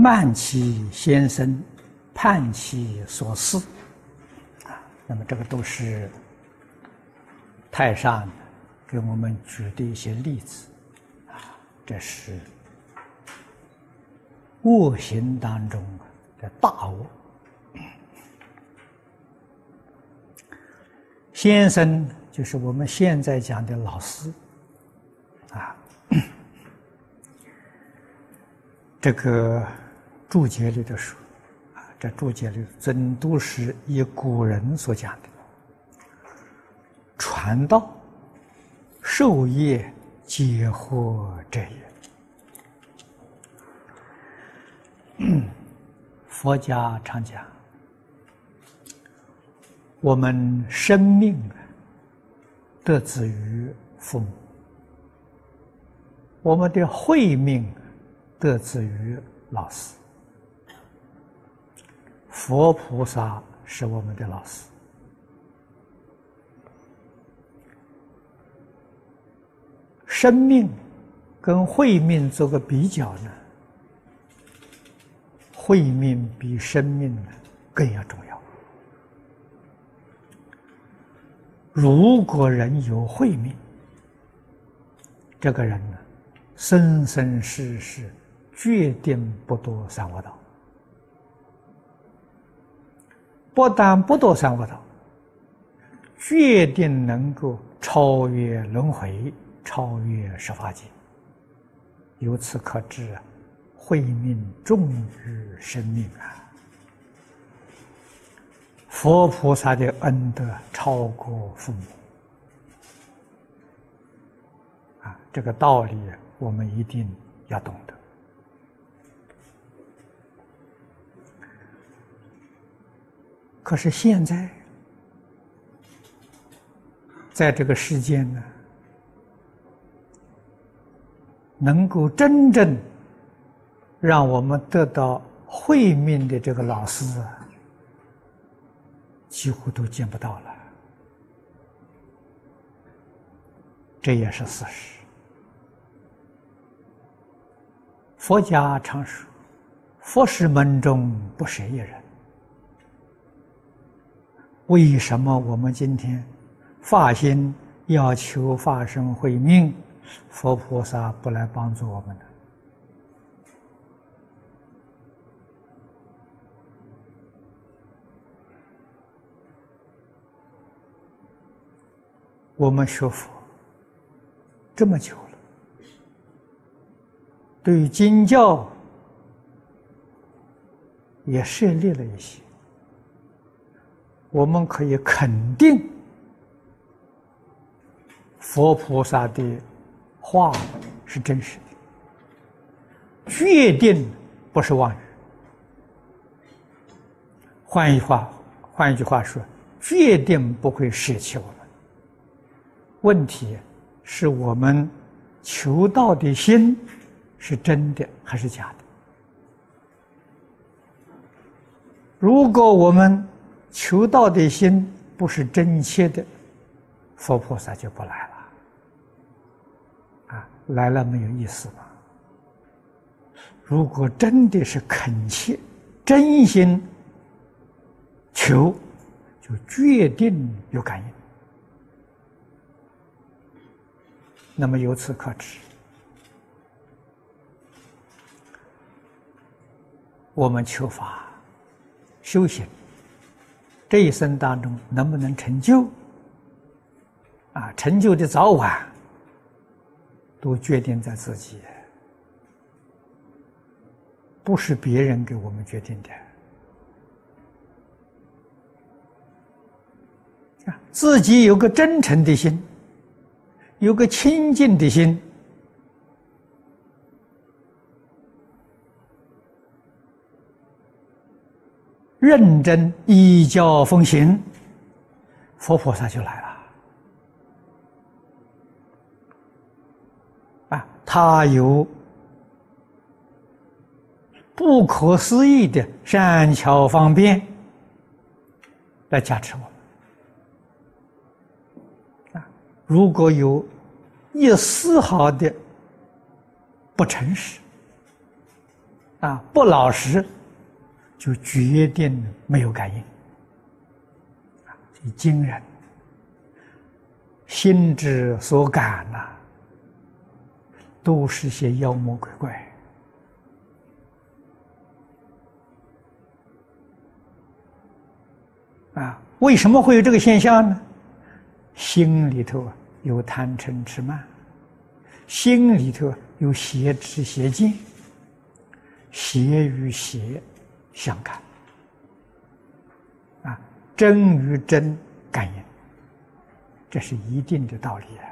慢其先生，盼其所思，啊，那么这个都是太上给我们举的一些例子，啊，这是恶行当中的大恶。先生就是我们现在讲的老师，啊。这个注解里的书，啊，这注解里真都是以古人所讲的，传道授业解惑者也。佛家常讲，我们生命得自于父母，我们的慧命。得自于老师，佛菩萨是我们的老师。生命跟慧命做个比较呢，慧命比生命呢更要重要。如果人有慧命，这个人呢，生生世世。决定不堕三恶道，不但不堕三恶道，决定能够超越轮回，超越十法界。由此可知啊，慧命重于生命啊！佛菩萨的恩德超过父母啊，这个道理我们一定要懂得。可是现在，在这个世间呢，能够真正让我们得到慧命的这个老师，几乎都见不到了。这也是事实。佛家常说：“佛是门中不舍一人。”为什么我们今天发心要求发生慧命，佛菩萨不来帮助我们呢？我们学佛这么久了，对经教也设立了一些。我们可以肯定，佛菩萨的话是真实的，决定不是妄语。换一句话，换一句话说，决定不会舍弃我们。问题是我们求道的心是真的还是假的？如果我们求道的心不是真切的，佛菩萨就不来了。啊，来了没有意思吗？如果真的是恳切、真心求，就决定有感应。那么由此可知，我们求法、修行。这一生当中能不能成就？啊，成就的早晚都决定在自己，不是别人给我们决定的。啊，自己有个真诚的心，有个清净的心。认真依教奉行，佛菩萨就来了。啊，他有不可思议的善巧方便来加持我们。啊，如果有一丝毫的不诚实，啊，不老实，就决定没有感应。啊，惊人，心之所感呐，都是些妖魔鬼怪。啊，为什么会有这个现象呢？心里头有贪嗔痴慢，心里头有邪知邪见，邪与邪相感，啊，真与真感应，这是一定的道理啊。